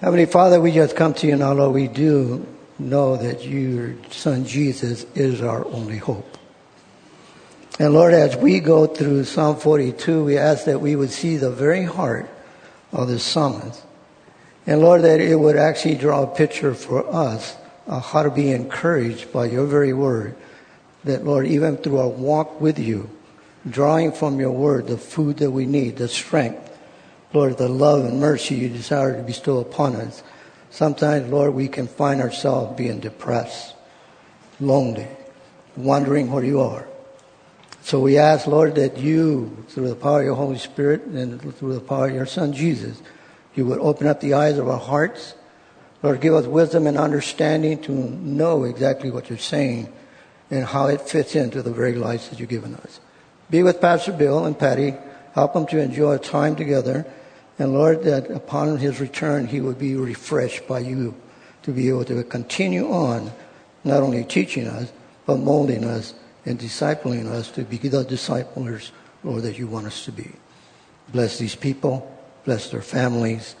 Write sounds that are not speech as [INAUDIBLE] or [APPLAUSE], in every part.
Heavenly Father, we just come to you now, Lord. We do know that your Son Jesus is our only hope. And Lord, as we go through Psalm 42, we ask that we would see the very heart of the psalmist. And Lord, that it would actually draw a picture for us of how to be encouraged by your very word. That Lord, even through our walk with you, drawing from your word the food that we need, the strength, Lord, the love and mercy you desire to bestow upon us. Sometimes, Lord, we can find ourselves being depressed, lonely, wondering where you are. So we ask, Lord, that you, through the power of your Holy Spirit and through the power of your Son Jesus, you would open up the eyes of our hearts. Lord, give us wisdom and understanding to know exactly what you're saying and how it fits into the very lives that you've given us. Be with Pastor Bill and Patty. Help them to enjoy time together. And Lord, that upon his return, he would be refreshed by you to be able to continue on, not only teaching us, but molding us and discipling us to be the disciples, Lord, that you want us to be. Bless these people, bless their families,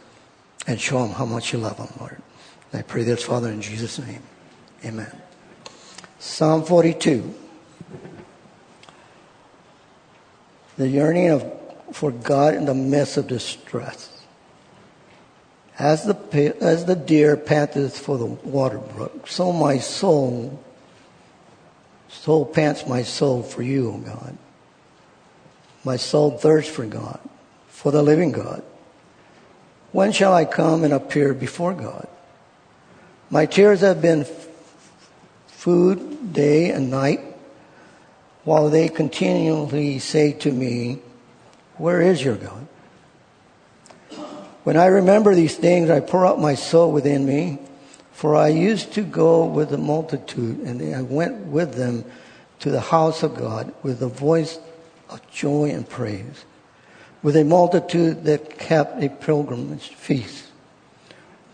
and show them how much you love them, Lord. I pray this, Father, in Jesus' name. Amen. Psalm 42. The yearning of, for God in the midst of distress. As the, as the deer panteth for the water brook, so my soul so pants my soul for you, O God. My soul thirsts for God, for the living God. When shall I come and appear before God? My tears have been food day and night, while they continually say to me, Where is your God? When I remember these things, I pour out my soul within me. For I used to go with the multitude, and I went with them to the house of God with a voice of joy and praise, with a multitude that kept a pilgrimage feast.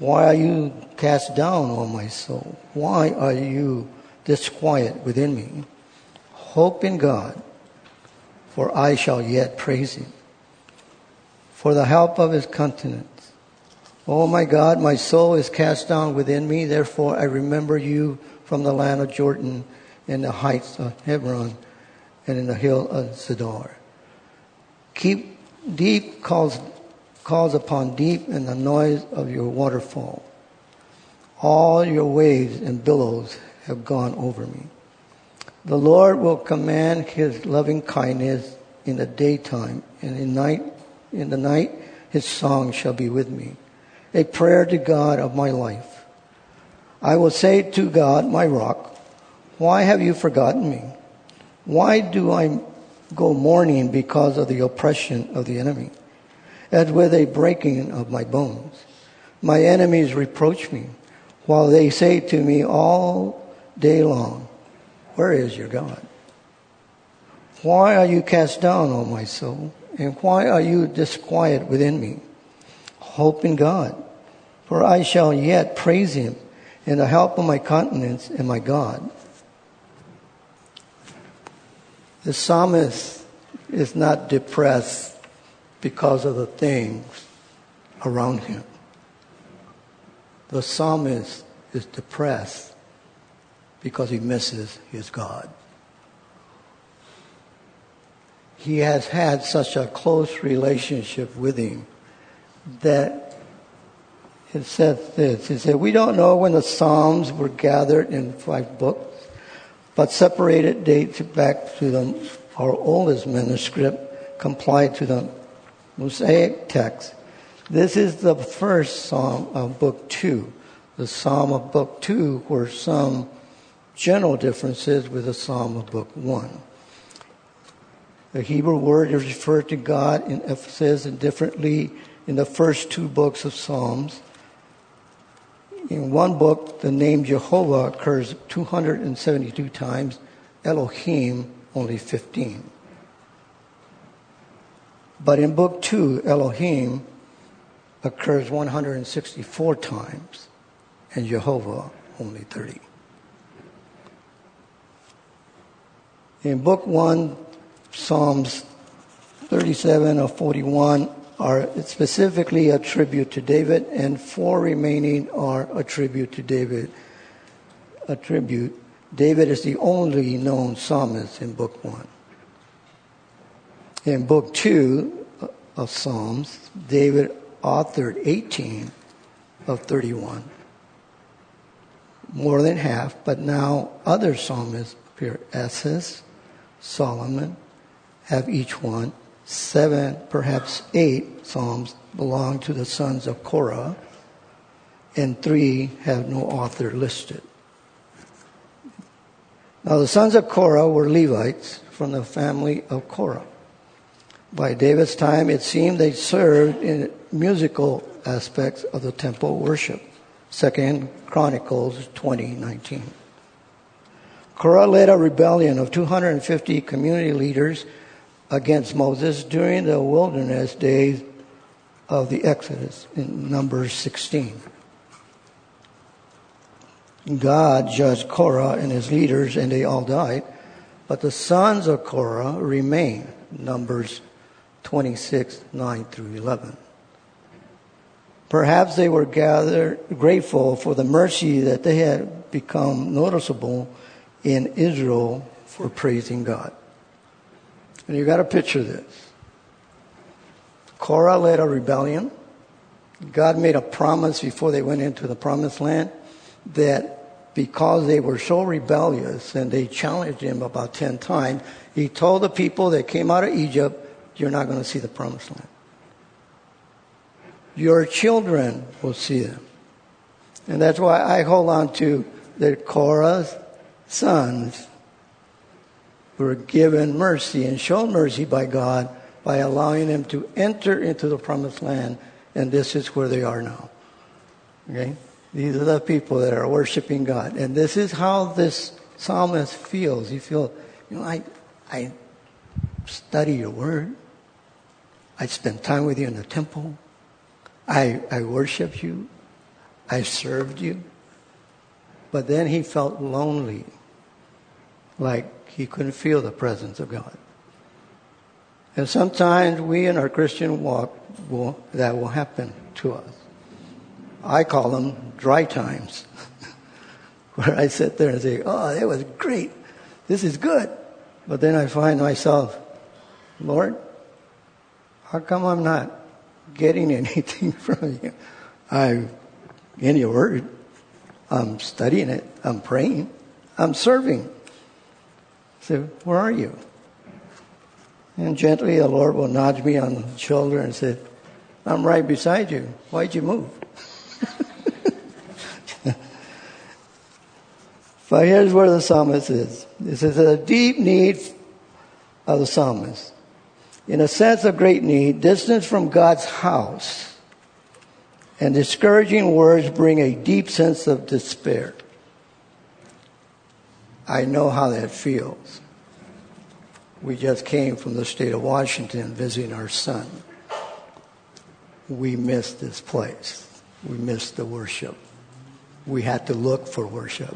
Why are you cast down, O my soul? Why are you disquiet within me? Hope in God, for I shall yet praise him, for the help of his countenance. Oh my God, my soul is cast down within me. Therefore, I remember you from the land of Jordan in the heights of Hebron and in the hill of Zedar. Keep deep calls, calls upon deep in the noise of your waterfall. All your waves and billows have gone over me. The Lord will command his loving kindness in the daytime and in night, in the night, his song shall be with me a prayer to God of my life. I will say to God, my rock, why have you forgotten me? Why do I go mourning because of the oppression of the enemy, as with a breaking of my bones? My enemies reproach me, while they say to me all day long, Where is your God? Why are you cast down, O my soul? And why are you disquiet within me? Hope in God for I shall yet praise him in the help of my countenance and my God. The psalmist is not depressed because of the things around him. The psalmist is depressed because he misses his God. He has had such a close relationship with him that it says this. He said, We don't know when the Psalms were gathered in five books, but separated dates back to the, our oldest manuscript, complied to the Masoretic text. This is the first Psalm of Book Two. The Psalm of Book Two were some general differences with the Psalm of Book One. The Hebrew word is referred to God in Ephesus and differently in the first two books of Psalms. In one book, the name Jehovah occurs 272 times, Elohim only 15. But in book two, Elohim occurs 164 times, and Jehovah only 30. In book one, Psalms 37 or 41 are specifically a tribute to David, and four remaining are a tribute to David. A tribute. David is the only known psalmist in Book 1. In Book 2 of Psalms, David authored 18 of 31. More than half, but now other psalmists appear. Asaph, Solomon have each one seven, perhaps eight psalms belong to the sons of Korah, and three have no author listed. Now, the sons of Korah were Levites from the family of Korah. By David's time, it seemed they served in musical aspects of the temple worship. Second Chronicles 20:19. Korah led a rebellion of 250 community leaders against Moses during the wilderness days of the Exodus in Numbers 16. God judged Korah and his leaders, and they all died. But the sons of Korah remain. Numbers 26, 9 through 11. Perhaps they were gathered grateful for the mercy that they had become noticeable in Israel for praising God. And you got to picture this. Korah led a rebellion. God made a promise before they went into the promised land that because they were so rebellious and they challenged him about 10 times, he told the people that came out of Egypt, You're not going to see the promised land. Your children will see them. And that's why I hold on to that Korah's sons were given mercy and shown mercy by God by allowing them to enter into the promised land, and this is where they are now. Okay? These are the people that are worshiping God. And this is how this psalmist feels. He feels, you know, I, I study your word. I spend time with you in the temple. I, I worship you. I served you. But then he felt lonely, like he couldn't feel the presence of God. And sometimes we in our Christian walk, will, that will happen to us. I call them dry times, [LAUGHS] where I sit there and say, oh, that was great. This is good. But then I find myself, Lord, how come I'm not getting [LAUGHS] anything from you? I'm in your word, I'm studying it, I'm praying, I'm serving said, Where are you? And gently the Lord will nudge me on the shoulder and say, I'm right beside you. Why'd you move? [LAUGHS] but here's where the psalmist is. This is a deep need of the psalmist. In a sense of great need, distance from God's house and discouraging words bring a deep sense of despair. I know how that feels. We just came from the state of Washington visiting our son. We missed this place. We missed the worship. We had to look for worship.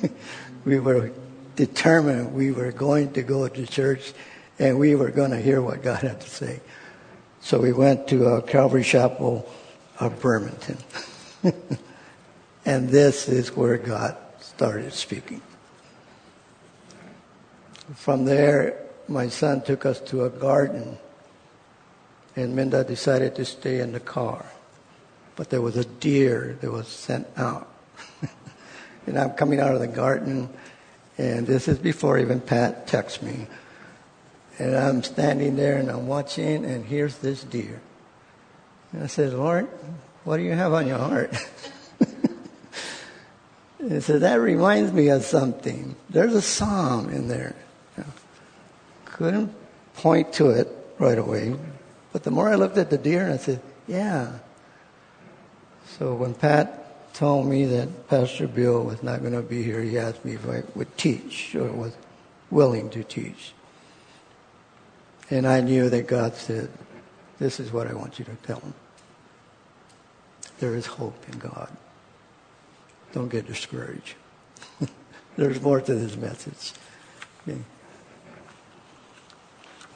[LAUGHS] we were determined we were going to go to church and we were going to hear what God had to say. So we went to a Calvary Chapel of Bremerton. [LAUGHS] and this is where God started speaking. From there, my son took us to a garden, and Minda decided to stay in the car. But there was a deer that was sent out. [LAUGHS] and I'm coming out of the garden, and this is before even Pat texts me. And I'm standing there and I'm watching, and here's this deer. And I said, Lord, what do you have on your heart? [LAUGHS] and said, that reminds me of something. There's a psalm in there couldn't point to it right away. But the more I looked at the deer, I said, yeah. So when Pat told me that Pastor Bill was not going to be here, he asked me if I would teach or was willing to teach. And I knew that God said, this is what I want you to tell them. There is hope in God. Don't get discouraged. [LAUGHS] There's more to this message. Okay.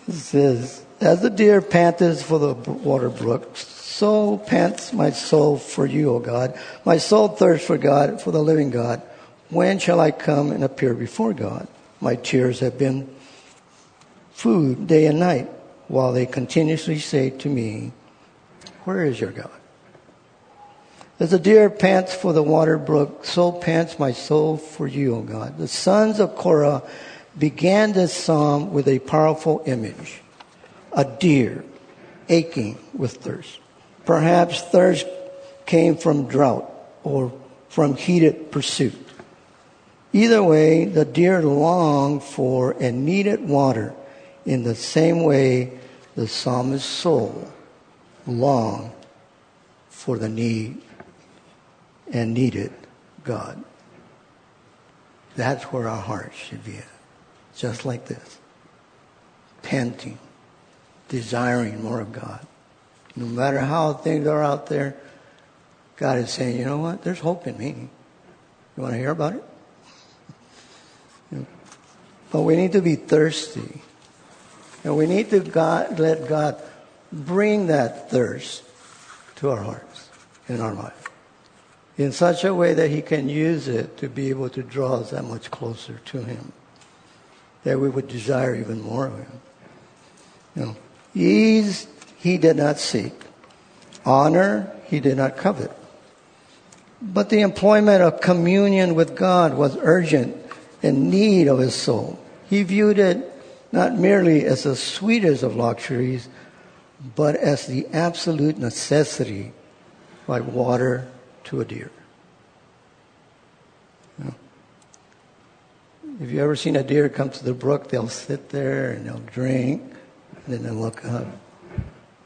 It says, As the deer panteth for the water brook, so pants my soul for you, O God. My soul thirsts for God, for the living God. When shall I come and appear before God? My tears have been food day and night, while they continuously say to me, Where is your God? As the deer pants for the water brook, so pants my soul for you, O God. The sons of Korah began this psalm with a powerful image a deer aching with thirst. Perhaps thirst came from drought or from heated pursuit. Either way, the deer longed for and needed water in the same way the psalmist's soul longed for the need and needed God. That's where our hearts should be at. Just like this. Panting, desiring more of God. No matter how things are out there, God is saying, you know what? There's hope in me. You want to hear about it? [LAUGHS] But we need to be thirsty. And we need to God, let God bring that thirst to our hearts, in our life in such a way that He can use it to be able to draw us that much closer to Him, that we would desire even more of Him. You know, ease He did not seek, honor He did not covet. But the employment of communion with God was urgent and need of his soul. He viewed it not merely as the sweetest of luxuries, but as the absolute necessity, like water to a deer. You know? If you ever seen a deer come to the brook, they'll sit there and they'll drink, and then they'll look up,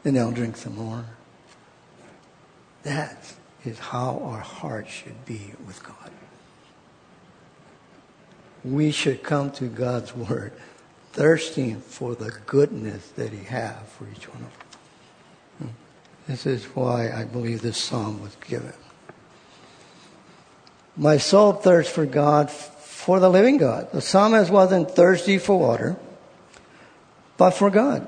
and they'll drink some more. That is how our heart should be with God. We should come to God's Word thirsting for the goodness that He has for each one of us. This is why I believe this psalm was given. My soul thirsts for God, for the living God. The psalmist wasn't thirsty for water, but for God.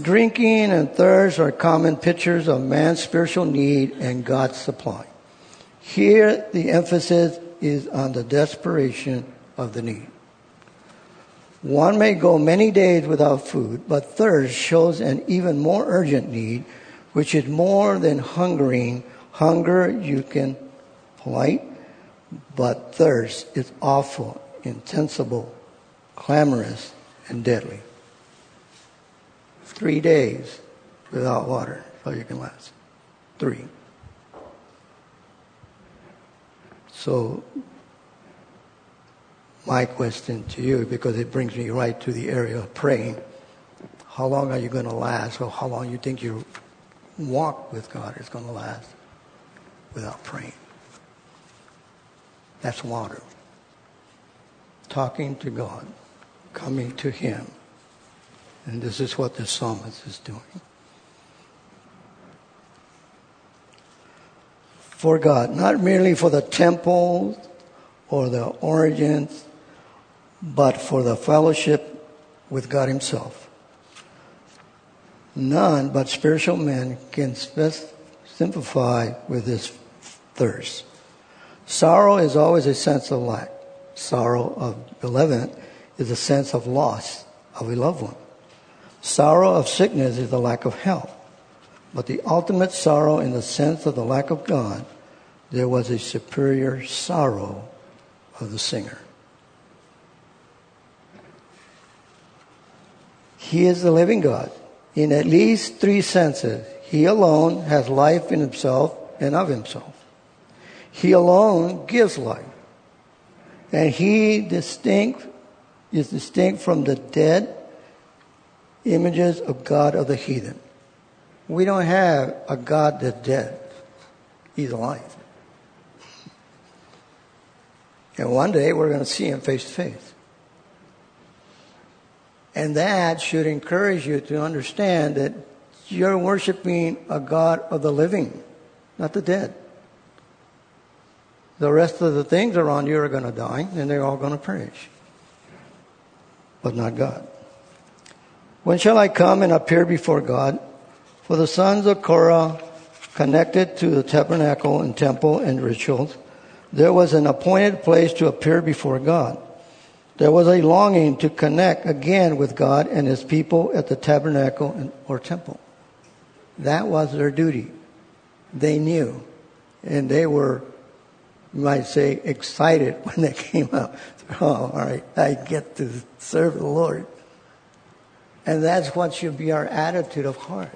Drinking and thirst are common pictures of man's spiritual need and God's supply. Here, the emphasis is on the desperation of the need. One may go many days without food, but thirst shows an even more urgent need, which is more than hungering. Hunger you can polite, but thirst is awful, intensible, clamorous, and deadly. Three days without water, all you can last. Three. So, my question to you, because it brings me right to the area of praying, how long are you going to last, or how long you think your walk with God is going to last without praying? That's water. Talking to God, coming to Him. And this is what the psalmist is doing. For God, not merely for the temple or the origins, but for the fellowship with God Himself. None but spiritual men can sympathize with this thirst. Sorrow is always a sense of lack. Sorrow of bereavement is a sense of loss of a loved one. Sorrow of sickness is the lack of health. But the ultimate sorrow in the sense of the lack of God, there was a superior sorrow of the singer. He is the living God in at least three senses. He alone has life in himself and of himself. He alone gives life. And he distinct is distinct from the dead images of God of the heathen. We don't have a God that's dead. He's alive. And one day we're going to see him face to face. And that should encourage you to understand that you're worshiping a God of the living, not the dead. The rest of the things around you are going to die and they're all going to perish. But not God. When shall I come and appear before God? For the sons of Korah connected to the tabernacle and temple and rituals, there was an appointed place to appear before God. There was a longing to connect again with God and his people at the tabernacle or temple. That was their duty. They knew. And they were, you might say, excited [LAUGHS] when they came out. Oh, all right, I get to serve the Lord. And that's what should be our attitude of heart.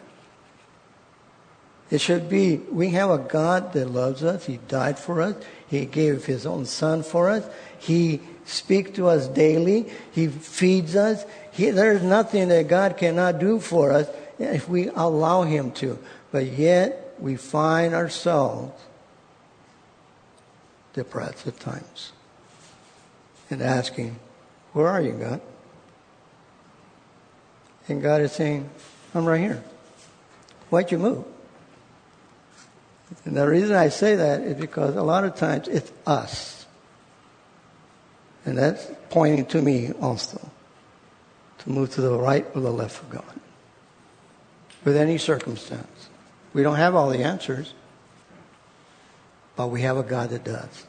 It should be, we have a God that loves us. He died for us. He gave His own Son for us. He speaks to us daily. He feeds us. He, there's nothing that God cannot do for us if we allow Him to. But yet, we find ourselves depressed at times and asking, Where are you, God? And God is saying, I'm right here. Why'd you move? And the reason I say that is because a lot of times it's us. And that's pointing to me also to move to the right or the left of God with any circumstance. We don't have all the answers, but we have a God that does.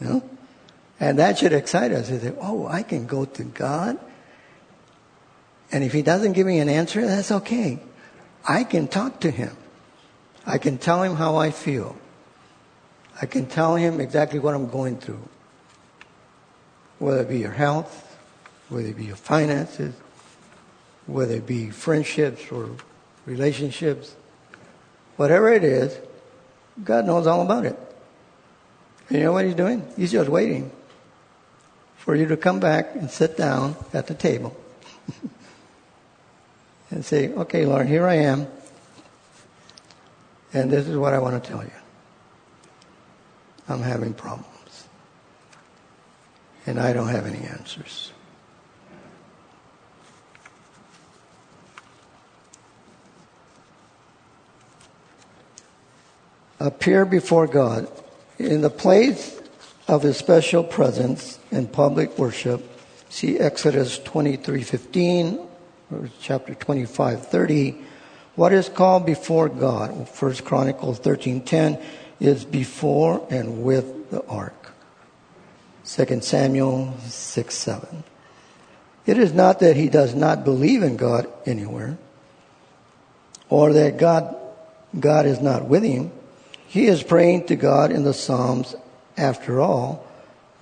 you know? And that should excite us. Say, oh, I can go to God. And if He doesn't give me an answer, that's okay. I can talk to Him. I can tell him how I feel. I can tell him exactly what I'm going through. Whether it be your health, whether it be your finances, whether it be friendships or relationships, whatever it is, God knows all about it. And you know what he's doing? He's just waiting for you to come back and sit down at the table [LAUGHS] and say, okay, Lord, here I am. And this is what I want to tell you. I'm having problems. And I don't have any answers. Appear before God in the place of his special presence in public worship. See Exodus 23:15 or chapter 25:30 what is called before God, 1 Chronicles 13:10, is before and with the ark. 2 Samuel 6 7. It is not that he does not believe in God anywhere, or that God, God is not with him. He is praying to God in the Psalms after all,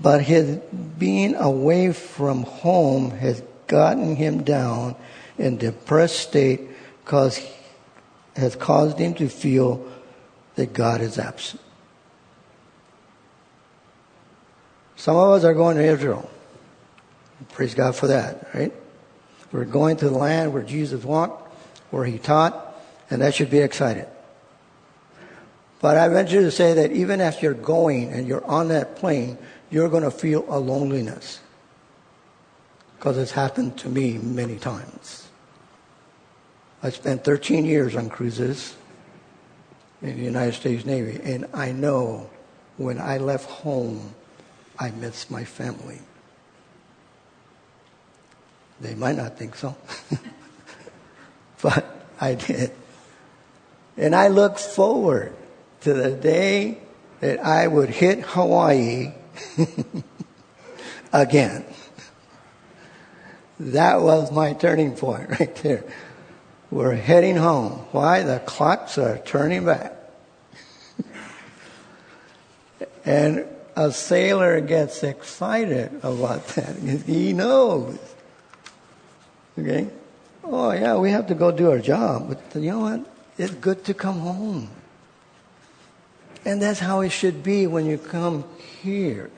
but his being away from home has gotten him down in depressed state because has caused him to feel that God is absent. Some of us are going to Israel. Praise God for that, right? We're going to the land where Jesus walked, where he taught, and that should be exciting. But I venture to say that even as you're going and you're on that plane, you're going to feel a loneliness. Because it's happened to me many times. I spent 13 years on cruises in the United States Navy, and I know when I left home, I missed my family. They might not think so, [LAUGHS] but I did. And I look forward to the day that I would hit Hawaii [LAUGHS] again. That was my turning point [LAUGHS] right there. We're heading home. Why? The clocks are turning back. [LAUGHS] and a sailor gets excited about that. He knows. Okay? Oh, yeah, we have to go do our job. But you know what? It's good to come home. And that's how it should be when you come here.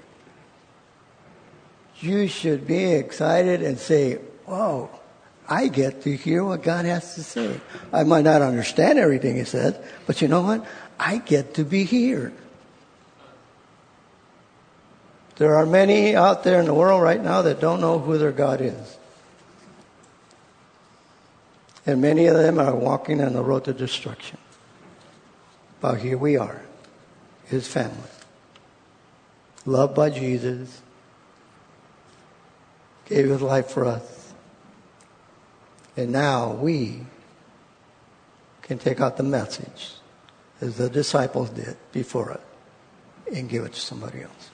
You should be excited and say, Whoa, I get to hear what God has to say. I might not understand everything He says, but you know what? I get to be here. There are many out there in the world right now that don't know who their God is. And many of them are walking on the road to destruction. But here we are, His family. Loved by Jesus, gave His life for us And now we can take out the message as the disciples did before us and give it to somebody else.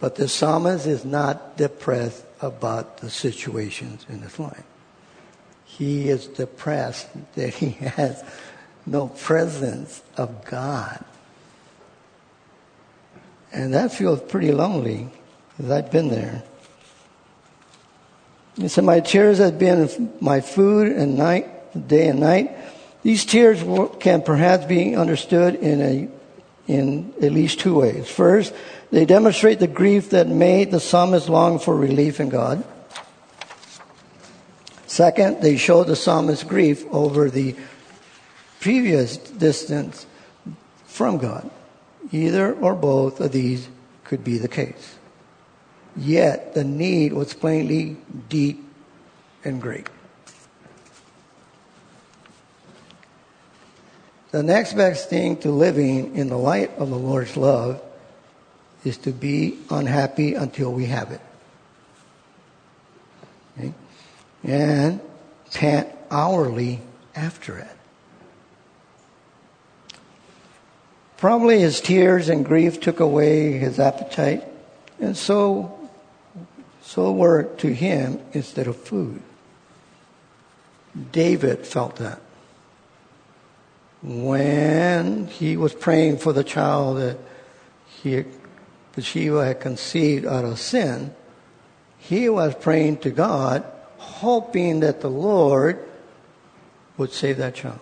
But the psalmist is not depressed about the situations in his life. He is depressed that he [LAUGHS] has no presence of God. And that feels pretty lonely because I've been there. He said, My tears have been my food and night, day and night. These tears can perhaps be understood in, a, in at least two ways. First, they demonstrate the grief that made the psalmist long for relief in God. Second, they show the psalmist's grief over the previous distance from God. Either or both of these could be the case. Yet the need was plainly deep and great. The next best thing to living in the light of the Lord's love is to be unhappy until we have it. Okay? And pant hourly after it. Probably his tears and grief took away his appetite, and so, so were to him instead of food. David felt that. When he was praying for the child that he, Bathsheba had conceived out of sin, he was praying to God, hoping that the Lord would save that child.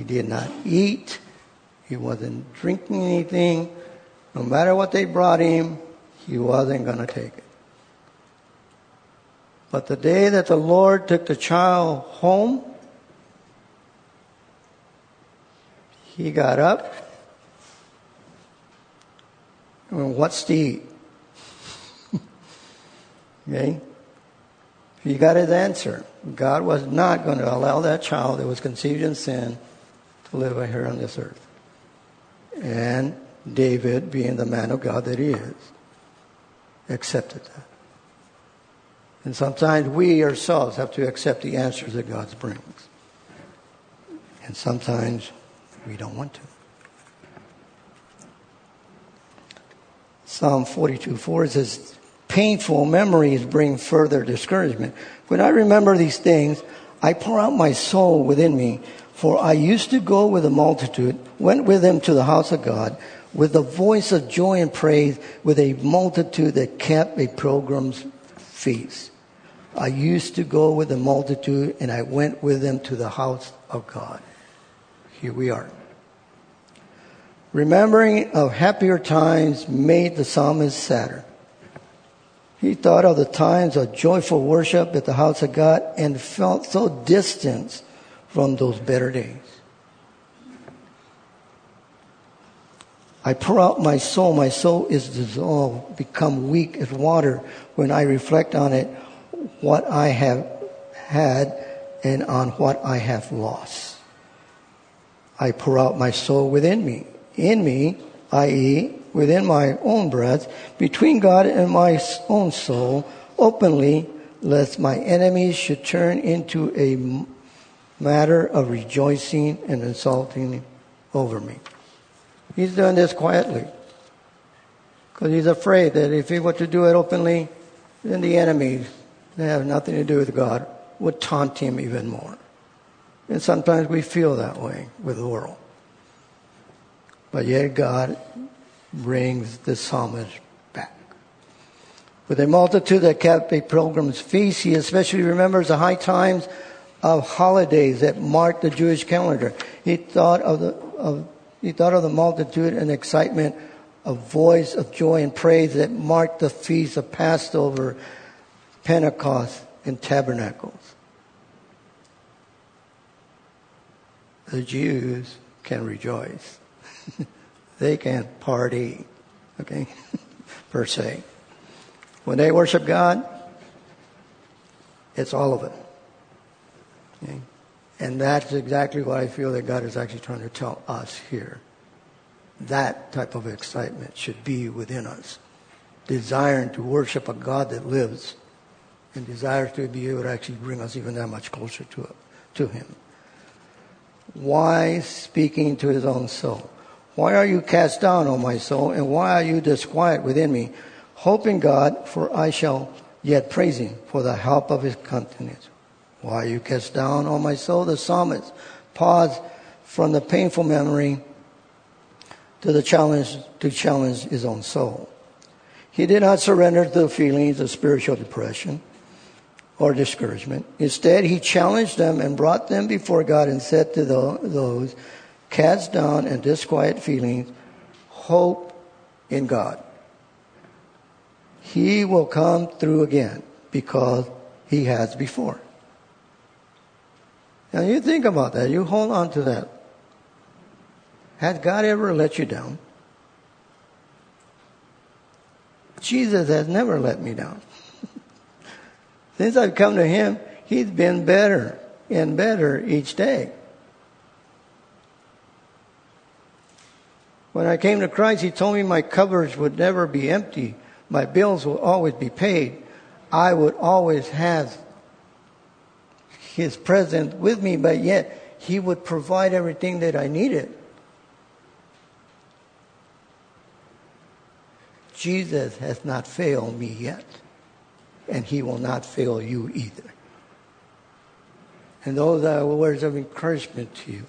He did not eat. He wasn't drinking anything. No matter what they brought him, he wasn't going to take it. But the day that the Lord took the child home, he got up. And what's to eat? [LAUGHS] okay? He got his answer. God was not going to allow that child that was conceived in sin to live here on this earth. And David, being the man of God that he is, accepted that. And sometimes we ourselves have to accept the answers that God brings. And sometimes we don't want to. Psalm 42 4 says, Painful memories bring further discouragement. When I remember these things, I pour out my soul within me. For I used to go with a multitude, went with them to the house of God, with a voice of joy and praise, with a multitude that kept a pilgrim's feast. I used to go with a multitude, and I went with them to the house of God. Here we are. Remembering of happier times made the psalmist sadder. He thought of the times of joyful worship at the house of God and felt so distant from those better days. I pour out my soul. My soul is dissolved, become weak as water when I reflect on it, what I have had and on what I have lost. I pour out my soul within me. In me, i.e., within my own breath, between God and my own soul, openly, lest my enemies should turn into a matter of rejoicing and insulting over me. He's doing this quietly because he's afraid that if he were to do it openly, then the enemies that have nothing to do with God would taunt him even more. And sometimes we feel that way with the world. But yet God brings the psalmist back. With a multitude that kept a pilgrim's feast, he especially remembers the high times of holidays that marked the Jewish calendar. He thought of the, of, he thought of the multitude and excitement, a voice of joy and praise that marked the feast of Passover, Pentecost, and Tabernacles. The Jews can rejoice. [LAUGHS] they can't party, okay, [LAUGHS] per se. When they worship God, it's all of it. And that's exactly what I feel that God is actually trying to tell us here. That type of excitement should be within us. Desiring to worship a God that lives and desire to be able to actually bring us even that much closer to, to Him. Why speaking to his own soul? Why are you cast down, O my soul, and why are you disquiet within me? Hope in God, for I shall yet praise him for the help of his countenance. Why you cast down, O my soul? The psalmist paused from the painful memory to the challenge to challenge his own soul. He did not surrender to the feelings of spiritual depression or discouragement. Instead, he challenged them and brought them before God and said to those cast down and disquiet feelings, hope in God. He will come through again because he has before. Now you think about that. You hold on to that. Has God ever let you down? Jesus has never let me down. [LAUGHS] Since I've come to Him, He's been better and better each day. When I came to Christ, He told me my cupboards would never be empty. My bills will always be paid. I would always have His presence with me, but yet He would provide everything that I needed. Jesus has not failed me yet and he will not fail you either. And those are words of encouragement to you.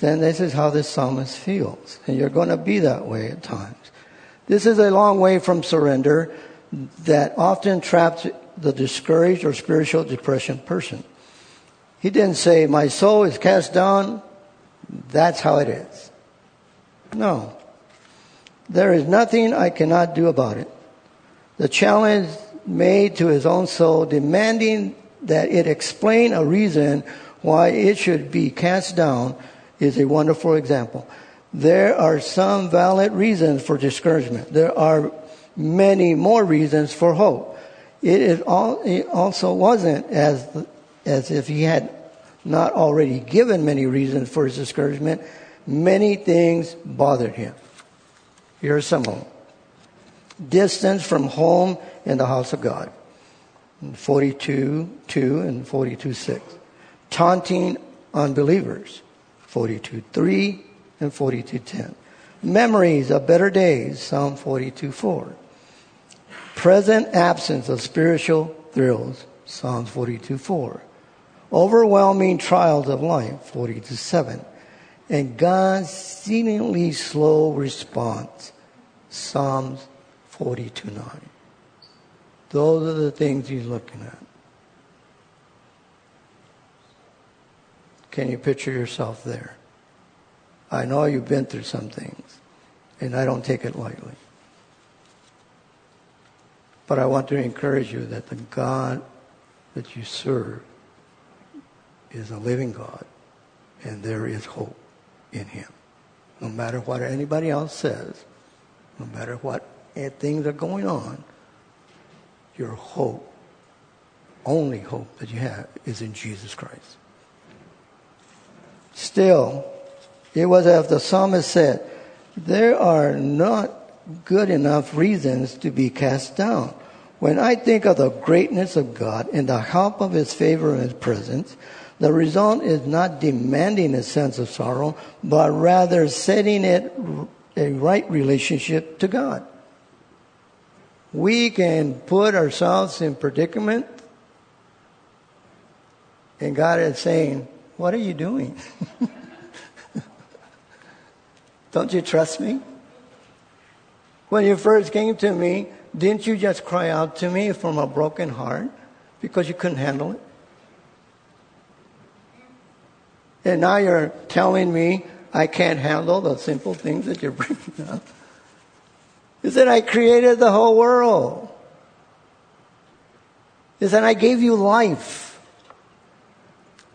Then this is how the psalmist feels. And you're going to be that way at times. This is a long way from surrender that often traps the discouraged or spiritual depression person. He didn't say, My soul is cast down. That's how it is. No. There is nothing I cannot do about it. The challenge made to his own soul, demanding that it explain a reason why it should be cast down, is a wonderful example. There are some valid reasons for discouragement. There are many more reasons for hope. It, is all, it also wasn't as, as if he had not already given many reasons for his discouragement. Many things bothered him. Here are some of them distance from home in the house of God. 42 2 and 42 6. Taunting unbelievers. 42 3 and 42 10. Memories of better days. Psalm 42 4. Present absence of spiritual thrills. Psalms 42 4. Overwhelming trials of life. 42 7. And God's seemingly slow response. Psalms 42 9. Those are the things he's looking at. Can you picture yourself there? I know you've been through some things, and I don't take it lightly. But I want to encourage you that the God that you serve is a living God, and there is hope in him. No matter what anybody else says, no matter what eh, things are going on, your hope, only hope that you have, is in Jesus Christ. Still, it was as the psalmist said, there are not good enough reasons to be cast down. When I think of the greatness of God and the help of His favor and His presence, the result is not demanding a sense of sorrow, but rather setting it a right relationship to God we can put ourselves in predicament and God is saying, What are you doing? [LAUGHS] Don't you trust me? When you first came to me, didn't you just cry out to me from a broken heart because you couldn't handle it? And now you're telling me I can't handle the simple things that you're [LAUGHS] bringing up. He said, I created the whole world. He said, I gave you life.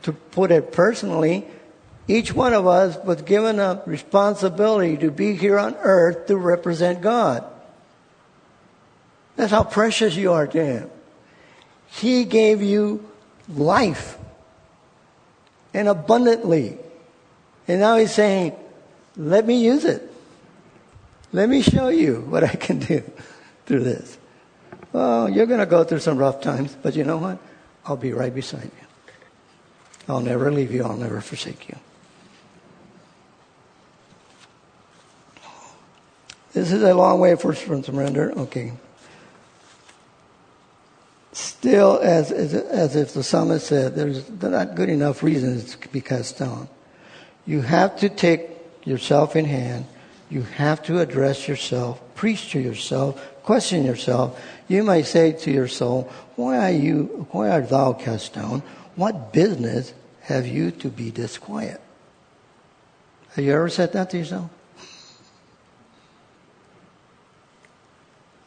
To put it personally, each one of us was given a responsibility to be here on earth to represent God. That's how precious you are to Him. He gave you life and abundantly. And now He's saying, let me use it. Let me show you what I can do [LAUGHS] through this. Well, you're going to go through some rough times, but you know what? I'll be right beside you. I'll never leave you. I'll never forsake you. This is a long way from surrender. Okay. Still, as, as, as if the psalmist said, there's not good enough reasons to be cast down. You have to take yourself in hand. You have to address yourself, preach to yourself, question yourself. You might say to your soul, why are you, why art thou cast down? What business have you to be disquiet? Have you ever said that to yourself?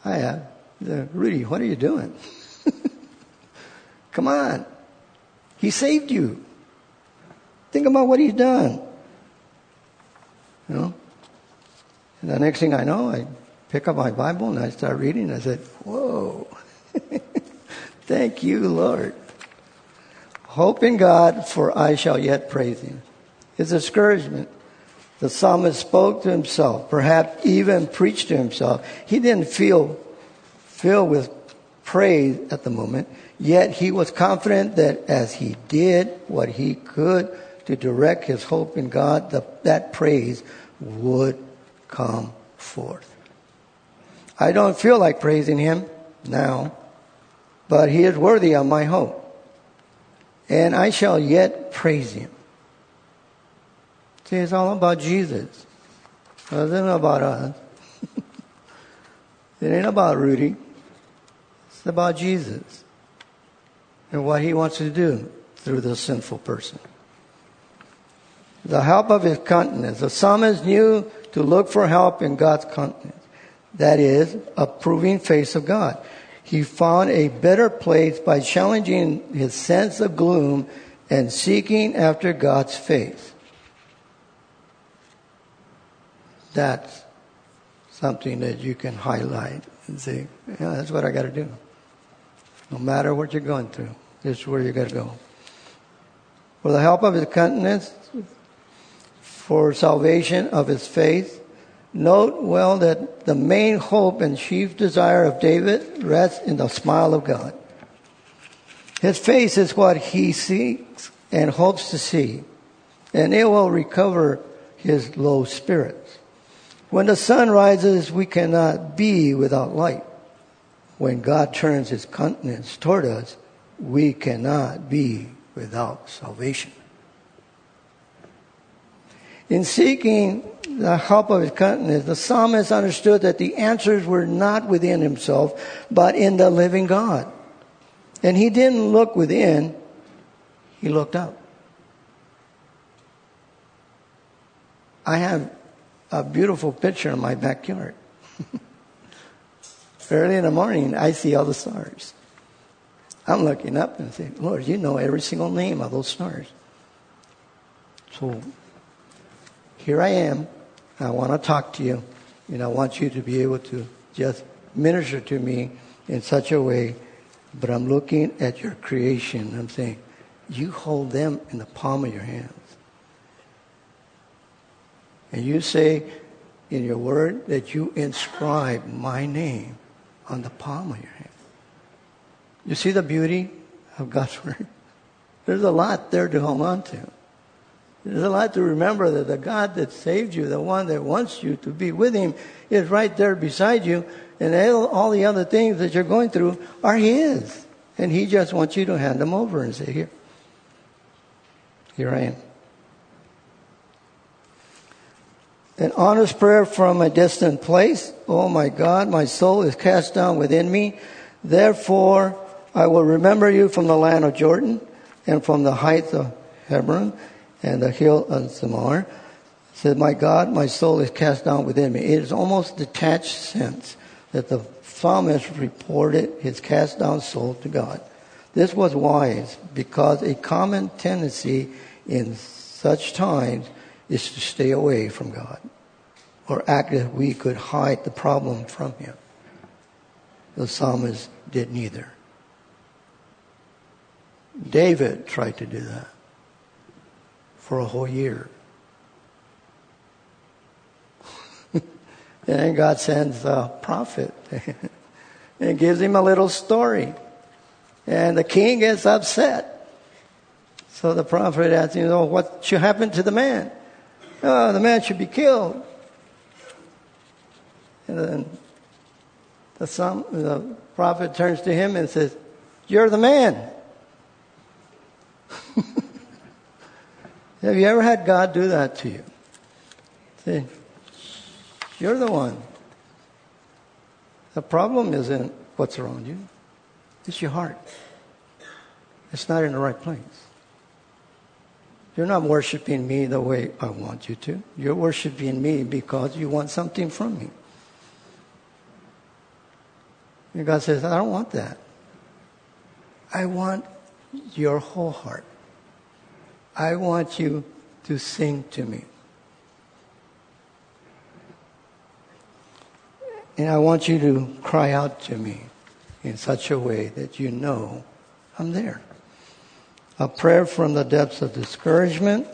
I have. Uh, Rudy, what are you doing? [LAUGHS] Come on. He saved you. Think about what he's done. You know? And the next thing I know, I pick up my Bible and I start reading. I said, Whoa. [LAUGHS] Thank you, Lord. Hope in God, for I shall yet praise him. His discouragement. The psalmist spoke to himself, perhaps even preached to himself. He didn't feel filled with praise at the moment. Yet he was confident that as he did what he could to direct his hope in God, the, that praise would come forth. I don't feel like praising him now, but he is worthy of my hope. And I shall yet praise him. See, it's all about Jesus. It isn't about us. [LAUGHS] it ain't about Rudy. It's about Jesus and what he wants to do through the sinful person. The help of his countenance. The psalmist knew to look for help in God's countenance. That is, approving face of God. He found a better place by challenging his sense of gloom and seeking after God's face. That's something that you can highlight and say, yeah, that's what I got to do. No matter what you're going through, this is where you got to go. For the help of his countenance, for salvation of his faith, note well that the main hope and chief desire of David rests in the smile of God. His face is what he seeks and hopes to see, and it will recover his low spirits. When the sun rises, we cannot be without light when God turns his countenance toward us, we cannot be without salvation. In seeking the help of his countenance, the psalmist understood that the answers were not within himself, but in the living God. And he didn't look within, he looked up. I have a beautiful picture in my backyard. [LAUGHS] Early in the morning, I see all the stars. I'm looking up and saying, Lord, you know every single name of those stars. So here I am. I want to talk to you, and I want you to be able to just minister to me in such a way. But I'm looking at your creation. I'm saying, you hold them in the palm of your hands. And you say in your word that you inscribe my name on the palm of your hand. You see the beauty of God's [LAUGHS] Word? There's a lot there to hold on to. There's a lot to remember that the God that saved you, the one that wants you to be with Him, is right there beside you, and all the other things that you're going through are His. And He just wants you to hand them over and say, Here, here I am. An honest prayer from a distant place. Oh my God, my soul is cast down within me. Therefore, I will remember you from the land of Jordan and from the heights of Hebron and the hill of Zemar. Said, my God, my soul is cast down within me. It is almost detached sense that the psalmist reported his cast down soul to God. This was wise because a common tendency in such times is to stay away from God or act as we could hide the problem from him. The psalmist did neither. David tried to do that for a whole year. [LAUGHS] and then God sends a prophet [LAUGHS] and gives him a little story. And the king gets upset. So the prophet asks him, oh, what should happen to the man? Oh, the man should be killed. And then the, the prophet turns to him and says, You're the man. [LAUGHS] Have you ever had God do that to you? Say, You're the one. The problem isn't what's around you, it's your heart. It's not in the right place. You're not worshiping me the way I want you to. You're worshiping me because you want something from me. And God says, I don't want that. I want your whole heart. I want you to sing to me. And I want you to cry out to me in such a way that you know I'm there. A prayer from the depths of discouragement.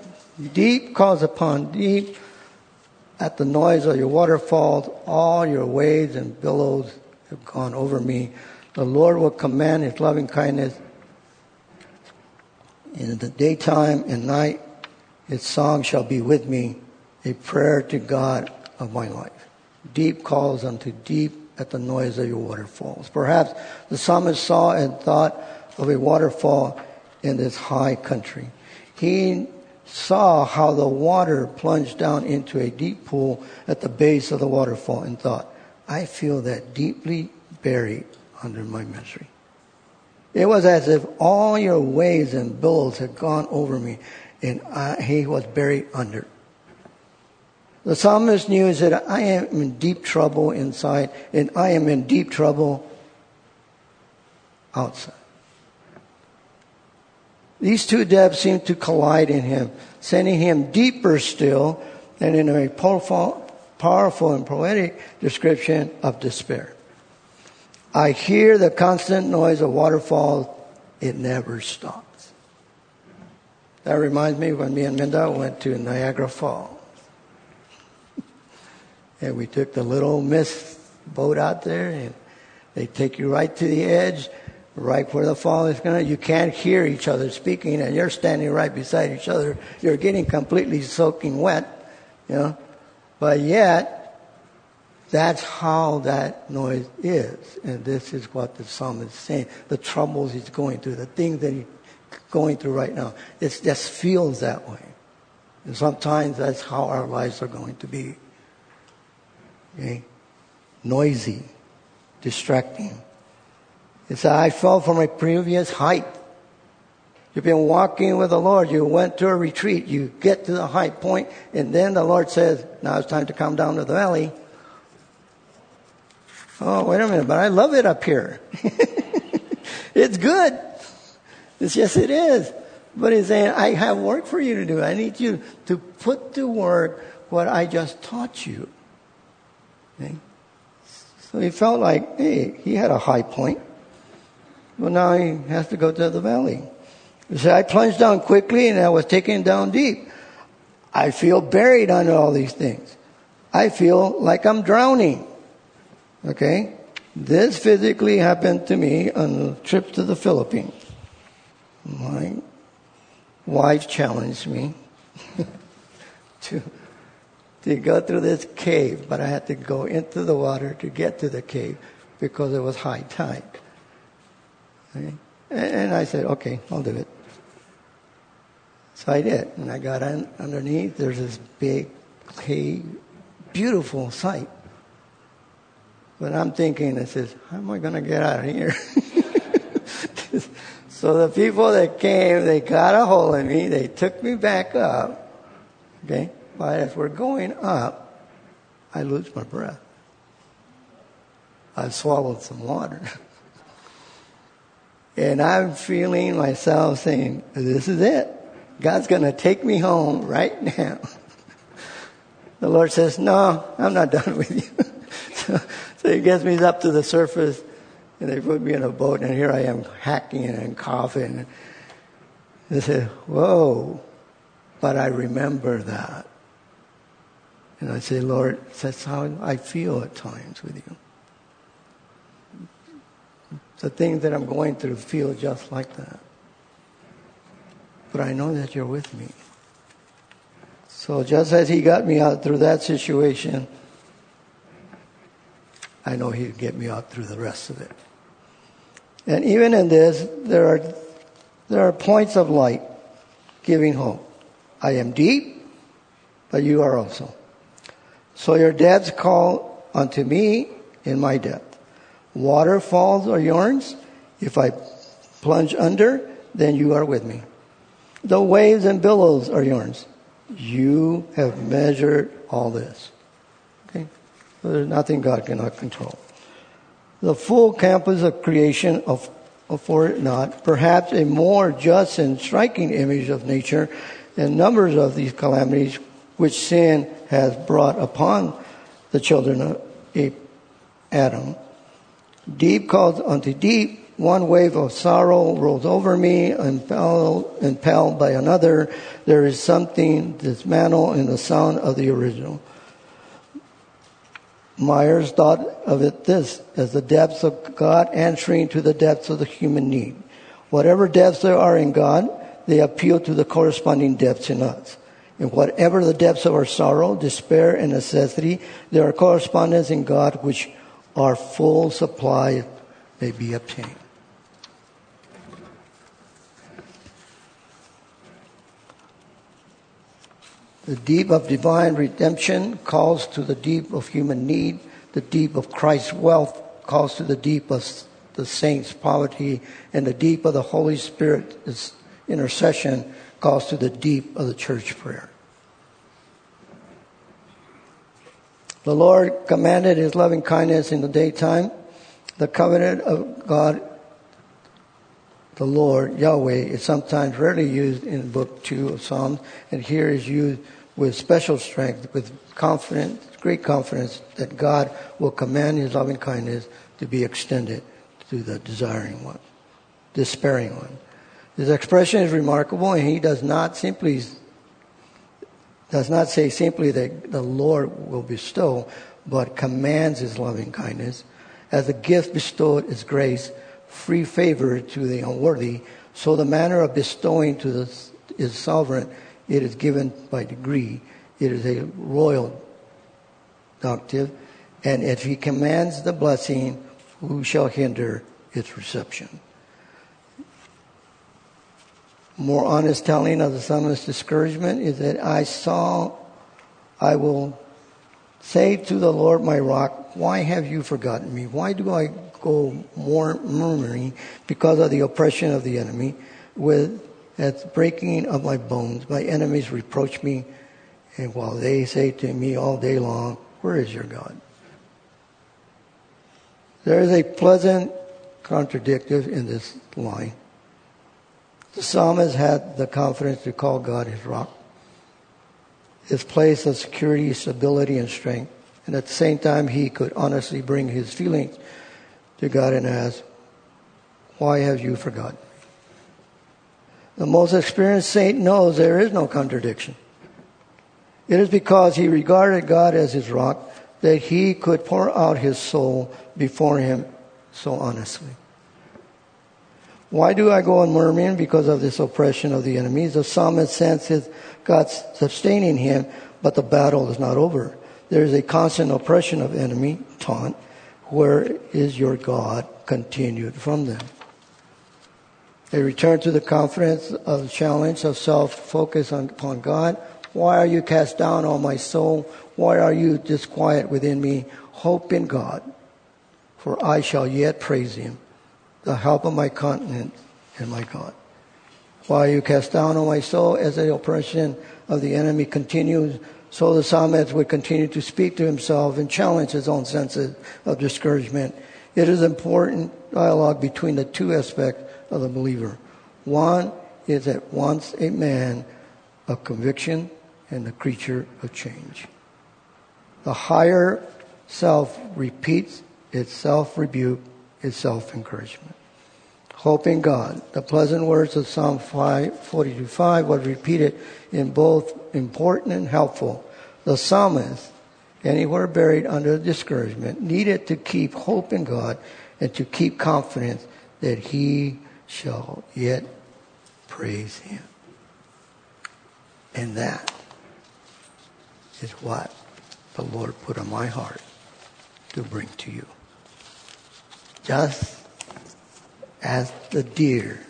Deep calls upon deep. At the noise of your waterfalls, all your waves and billows have gone over me. The Lord will command his loving kindness in the daytime and night. His song shall be with me, a prayer to God of my life. Deep calls unto deep at the noise of your waterfalls. Perhaps the psalmist saw and thought of a waterfall in this high country. He saw how the water plunged down into a deep pool at the base of the waterfall and thought, I feel that deeply buried under my misery. It was as if all your waves and billows had gone over me and I, he was buried under. The psalmist knew that I am in deep trouble inside and I am in deep trouble outside. These two depths seem to collide in him, sending him deeper still and in a powerful, powerful and poetic description of despair. I hear the constant noise of waterfalls. It never stops. That reminds me when me and Minda went to Niagara Falls. [LAUGHS] and we took the little mist boat out there and they take you right to the edge, right where the fall is going to. You can't hear each other speaking and you're standing right beside each other. You're getting completely soaking wet, you know. But yet, that's how that noise is. And this is what the psalmist is saying. The troubles he's going through, the things that he's going through right now. It just feels that way. And sometimes that's how our lives are going to be. Okay? Noisy, distracting. It's I fell from a previous height. You've been walking with the Lord. You went to a retreat. You get to the high point, and then the Lord says, "Now it's time to come down to the valley." Oh, wait a minute! But I love it up here. [LAUGHS] it's good. It's yes, it is. But he's saying, "I have work for you to do. I need you to put to work what I just taught you." Okay? So he felt like, hey, he had a high point. Well, now he has to go to the valley. So I plunged down quickly and I was taken down deep. I feel buried under all these things. I feel like I'm drowning. Okay? This physically happened to me on a trip to the Philippines. My wife challenged me [LAUGHS] to, to go through this cave, but I had to go into the water to get to the cave because it was high tide. Okay? And I said, okay, I'll do it. So I did. And I got un- underneath. There's this big cave, beautiful sight. But I'm thinking, I says, how am I going to get out of here? [LAUGHS] so the people that came, they got a hold of me. They took me back up. Okay? But as we're going up, I lose my breath. I swallowed some water. [LAUGHS] And I'm feeling myself saying, this is it. God's going to take me home right now. [LAUGHS] the Lord says, no, I'm not [LAUGHS] done with you. [LAUGHS] so, so he gets me up to the surface and they put me in a boat and here I am hacking and coughing. They said, whoa, but I remember that. And I say, Lord, that's how I feel at times with you. The things that I'm going through feel just like that. But I know that you're with me. So just as he got me out through that situation, I know he'd get me out through the rest of it. And even in this, there are, there are points of light giving hope. I am deep, but you are also. So your depths call unto me in my Waterfalls are yours. If I plunge under, then you are with me. The waves and billows are yours. You have measured all this. Okay? So there's nothing God cannot control. The full campus of creation of afford not, perhaps a more just and striking image of nature and numbers of these calamities which sin has brought upon the children of Adam. Deep calls unto deep, one wave of sorrow rolls over me, impelled, impelled by another. There is something dismantled in the sound of the original. Myers thought of it this as the depths of God answering to the depths of the human need. Whatever depths there are in God, they appeal to the corresponding depths in us. In whatever the depths of our sorrow, despair, and necessity, there are correspondents in God which our full supply may be obtained. The deep of divine redemption calls to the deep of human need. The deep of Christ's wealth calls to the deep of the saints' poverty. And the deep of the Holy Spirit's intercession calls to the deep of the church prayer. The Lord commanded his loving kindness in the daytime. The covenant of God, the Lord, Yahweh, is sometimes rarely used in book two of Psalms, and here is used with special strength, with confidence, great confidence that God will command his loving kindness to be extended to the desiring one, despairing one. This expression is remarkable, and he does not simply does not say simply that the Lord will bestow, but commands his loving kindness. As a gift bestowed is grace, free favor to the unworthy, so the manner of bestowing to the is sovereign. It is given by degree. It is a royal doctive. And if he commands the blessing, who shall hinder its reception? More honest telling of the psalmist's discouragement is that I saw, I will say to the Lord my rock, why have you forgotten me? Why do I go more murmuring because of the oppression of the enemy? With at breaking of my bones, my enemies reproach me, and while they say to me all day long, Where is your God? There is a pleasant contradictive in this line. The psalmist had the confidence to call God his rock, his place of security, stability, and strength. And at the same time, he could honestly bring his feelings to God and ask, Why have you forgotten? The most experienced saint knows there is no contradiction. It is because he regarded God as his rock that he could pour out his soul before him so honestly. Why do I go on murmuring? Because of this oppression of the enemies. The psalmist senses God's sustaining him, but the battle is not over. There is a constant oppression of enemy, taunt. Where is your God? Continued from them. They return to the confidence of the challenge of self-focus upon God. Why are you cast down, O my soul? Why are you disquiet within me? Hope in God, for I shall yet praise him the help of my continent and my God. While you cast down on my soul as the oppression of the enemy continues, so the psalmist would continue to speak to himself and challenge his own senses of discouragement. It is important dialogue between the two aspects of the believer. One is at once a man of conviction and a creature of change. The higher self repeats its self rebuke is self encouragement. Hope in God. The pleasant words of Psalm 5, 42 5 were repeated in both important and helpful. The psalmist, anywhere buried under discouragement, needed to keep hope in God and to keep confidence that he shall yet praise him. And that is what the Lord put on my heart to bring to you. Just as the deer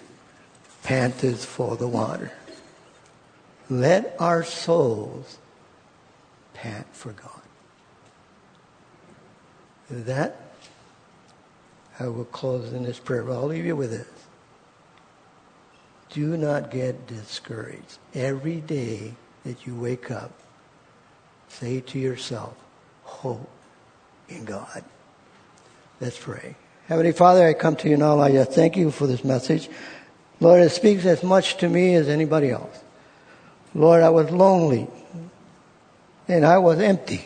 panteth for the water, let our souls pant for God. With that, I will close in this prayer, but I'll leave you with this. Do not get discouraged. Every day that you wake up, say to yourself, hope in God. Let's pray. Heavenly Father, I come to you now. I thank you for this message. Lord, it speaks as much to me as anybody else. Lord, I was lonely and I was empty.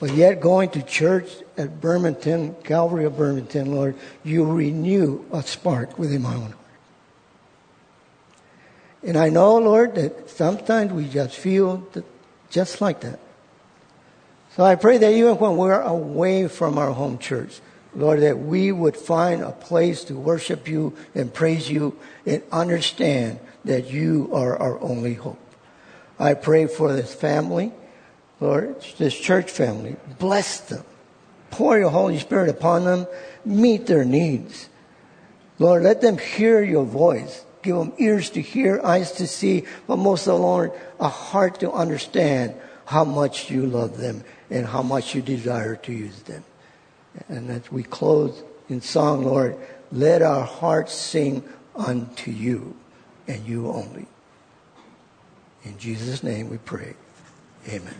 But yet going to church at Burlington, Calvary of Burlington, Lord, you renew a spark within my own heart. And I know, Lord, that sometimes we just feel just like that. So I pray that even when we're away from our home church, Lord, that we would find a place to worship you and praise you and understand that you are our only hope. I pray for this family, Lord, this church family. Bless them. Pour your Holy Spirit upon them. Meet their needs. Lord, let them hear your voice. Give them ears to hear, eyes to see, but most of all, Lord, a heart to understand how much you love them and how much you desire to use them. And as we close in song, Lord, let our hearts sing unto you and you only. In Jesus' name we pray. Amen.